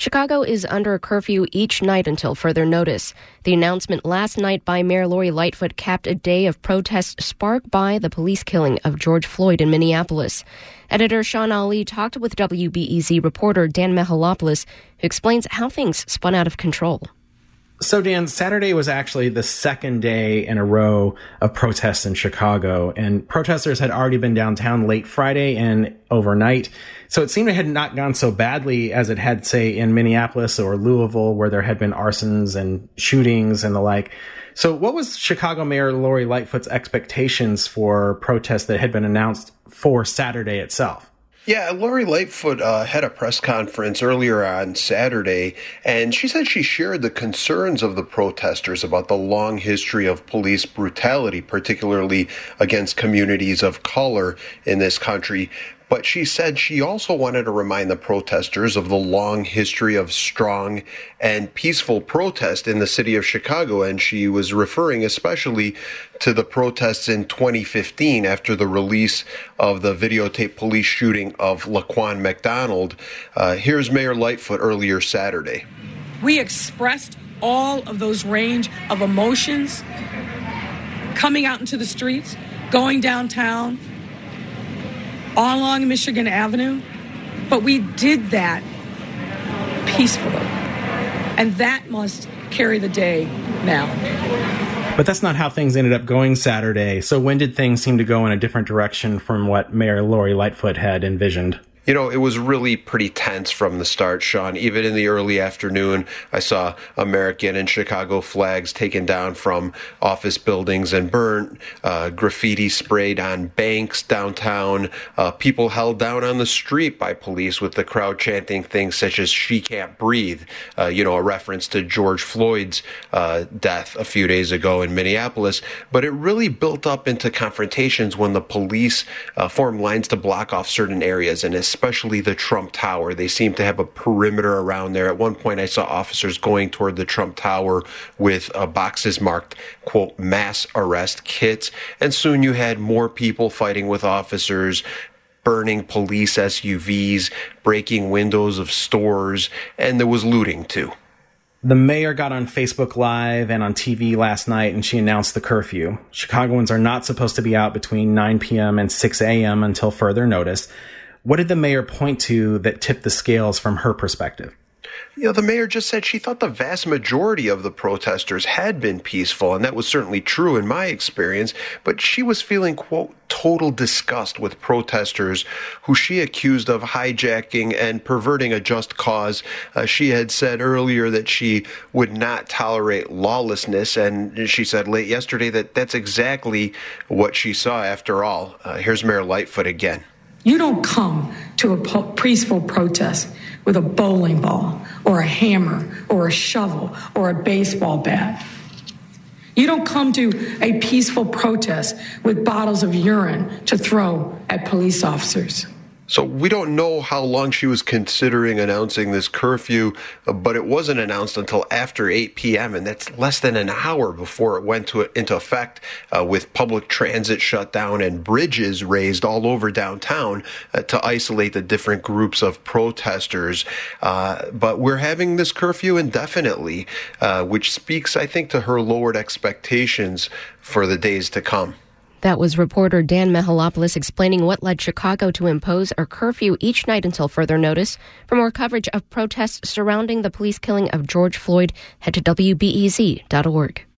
Chicago is under a curfew each night until further notice. The announcement last night by Mayor Lori Lightfoot capped a day of protests sparked by the police killing of George Floyd in Minneapolis. Editor Shawn Allee talked with WBEZ reporter Dan Mihalopoulos, who explains how things spun out of control. So, Dan, Saturday was actually the second day in a row of protests in Chicago, and protesters had already been downtown late Friday and overnight. So it seemed it had not gone so badly as it had, say, in Minneapolis or Louisville, where there had been arsons and shootings and the like. So, what was Chicago Mayor Lori Lightfoot's expectations for protests that had been announced for Saturday itself? Yeah, Lori Lightfoot uh, had a press conference earlier on Saturday, and she said she shared the concerns of the protesters about the long history of police brutality, particularly against communities of color in this country. But she said she also wanted to remind the protesters of the long history of strong and peaceful protest in the city of Chicago. And she was referring especially to the protests in 2015 after the release of the videotape police shooting of Laquan McDonald. Uh, here's Mayor Lightfoot earlier Saturday. We expressed all of those range of emotions coming out into the streets, going downtown all along Michigan Avenue, but we did that peacefully. And that must carry the day now. But that's not how things ended up going Saturday. So when did things seem to go in a different direction from what Mayor Lori Lightfoot had envisioned? You know, it was really pretty tense from the start, Shawn. Even in the early afternoon, I saw American and Chicago flags taken down from office buildings and burnt, uh, graffiti sprayed on banks downtown, uh, people held down on the street by police with the crowd chanting things such as She Can't Breathe, uh, you know, a reference to George Floyd's uh, death a few days ago in Minneapolis. But it really built up into confrontations when the police uh, formed lines to block off certain areas. And especially the Trump Tower. They seem to have a perimeter around there. At one point, I saw officers going toward the Trump Tower with uh, boxes marked, quote, mass arrest kits. And soon you had more people fighting with officers, burning police SUVs, breaking windows of stores, and there was looting too. The mayor got on Facebook Live and on TV last night and she announced the curfew. Chicagoans are not supposed to be out between 9 p.m. and 6 a.m. until further notice. What did the mayor point to that tipped the scales from her perspective? You know, the mayor just said she thought the vast majority of the protesters had been peaceful, and that was certainly true in my experience, but she was feeling, quote, total disgust with protesters who she accused of hijacking and perverting a just cause. Uh, she had said earlier that she would not tolerate lawlessness, and she said late yesterday that that's exactly what she saw after all. Uh, here's Mayor Lightfoot again. You don't come to a peaceful protest with a bowling ball or a hammer or a shovel or a baseball bat. You don't come to a peaceful protest with bottles of urine to throw at police officers. So we don't know how long she was considering announcing this curfew, uh, but it wasn't announced until after 8 p.m., and that's less than an hour before it went to, into effect uh, with public transit shut down and bridges raised all over downtown uh, to isolate the different groups of protesters. Uh, but we're having this curfew indefinitely, uh, which speaks, I think, to her lowered expectations for the days to come. That was reporter Dan Mihalopoulos explaining what led Chicago to impose a curfew each night until further notice. For more coverage of protests surrounding the police killing of George Floyd, head to WBEZ.org.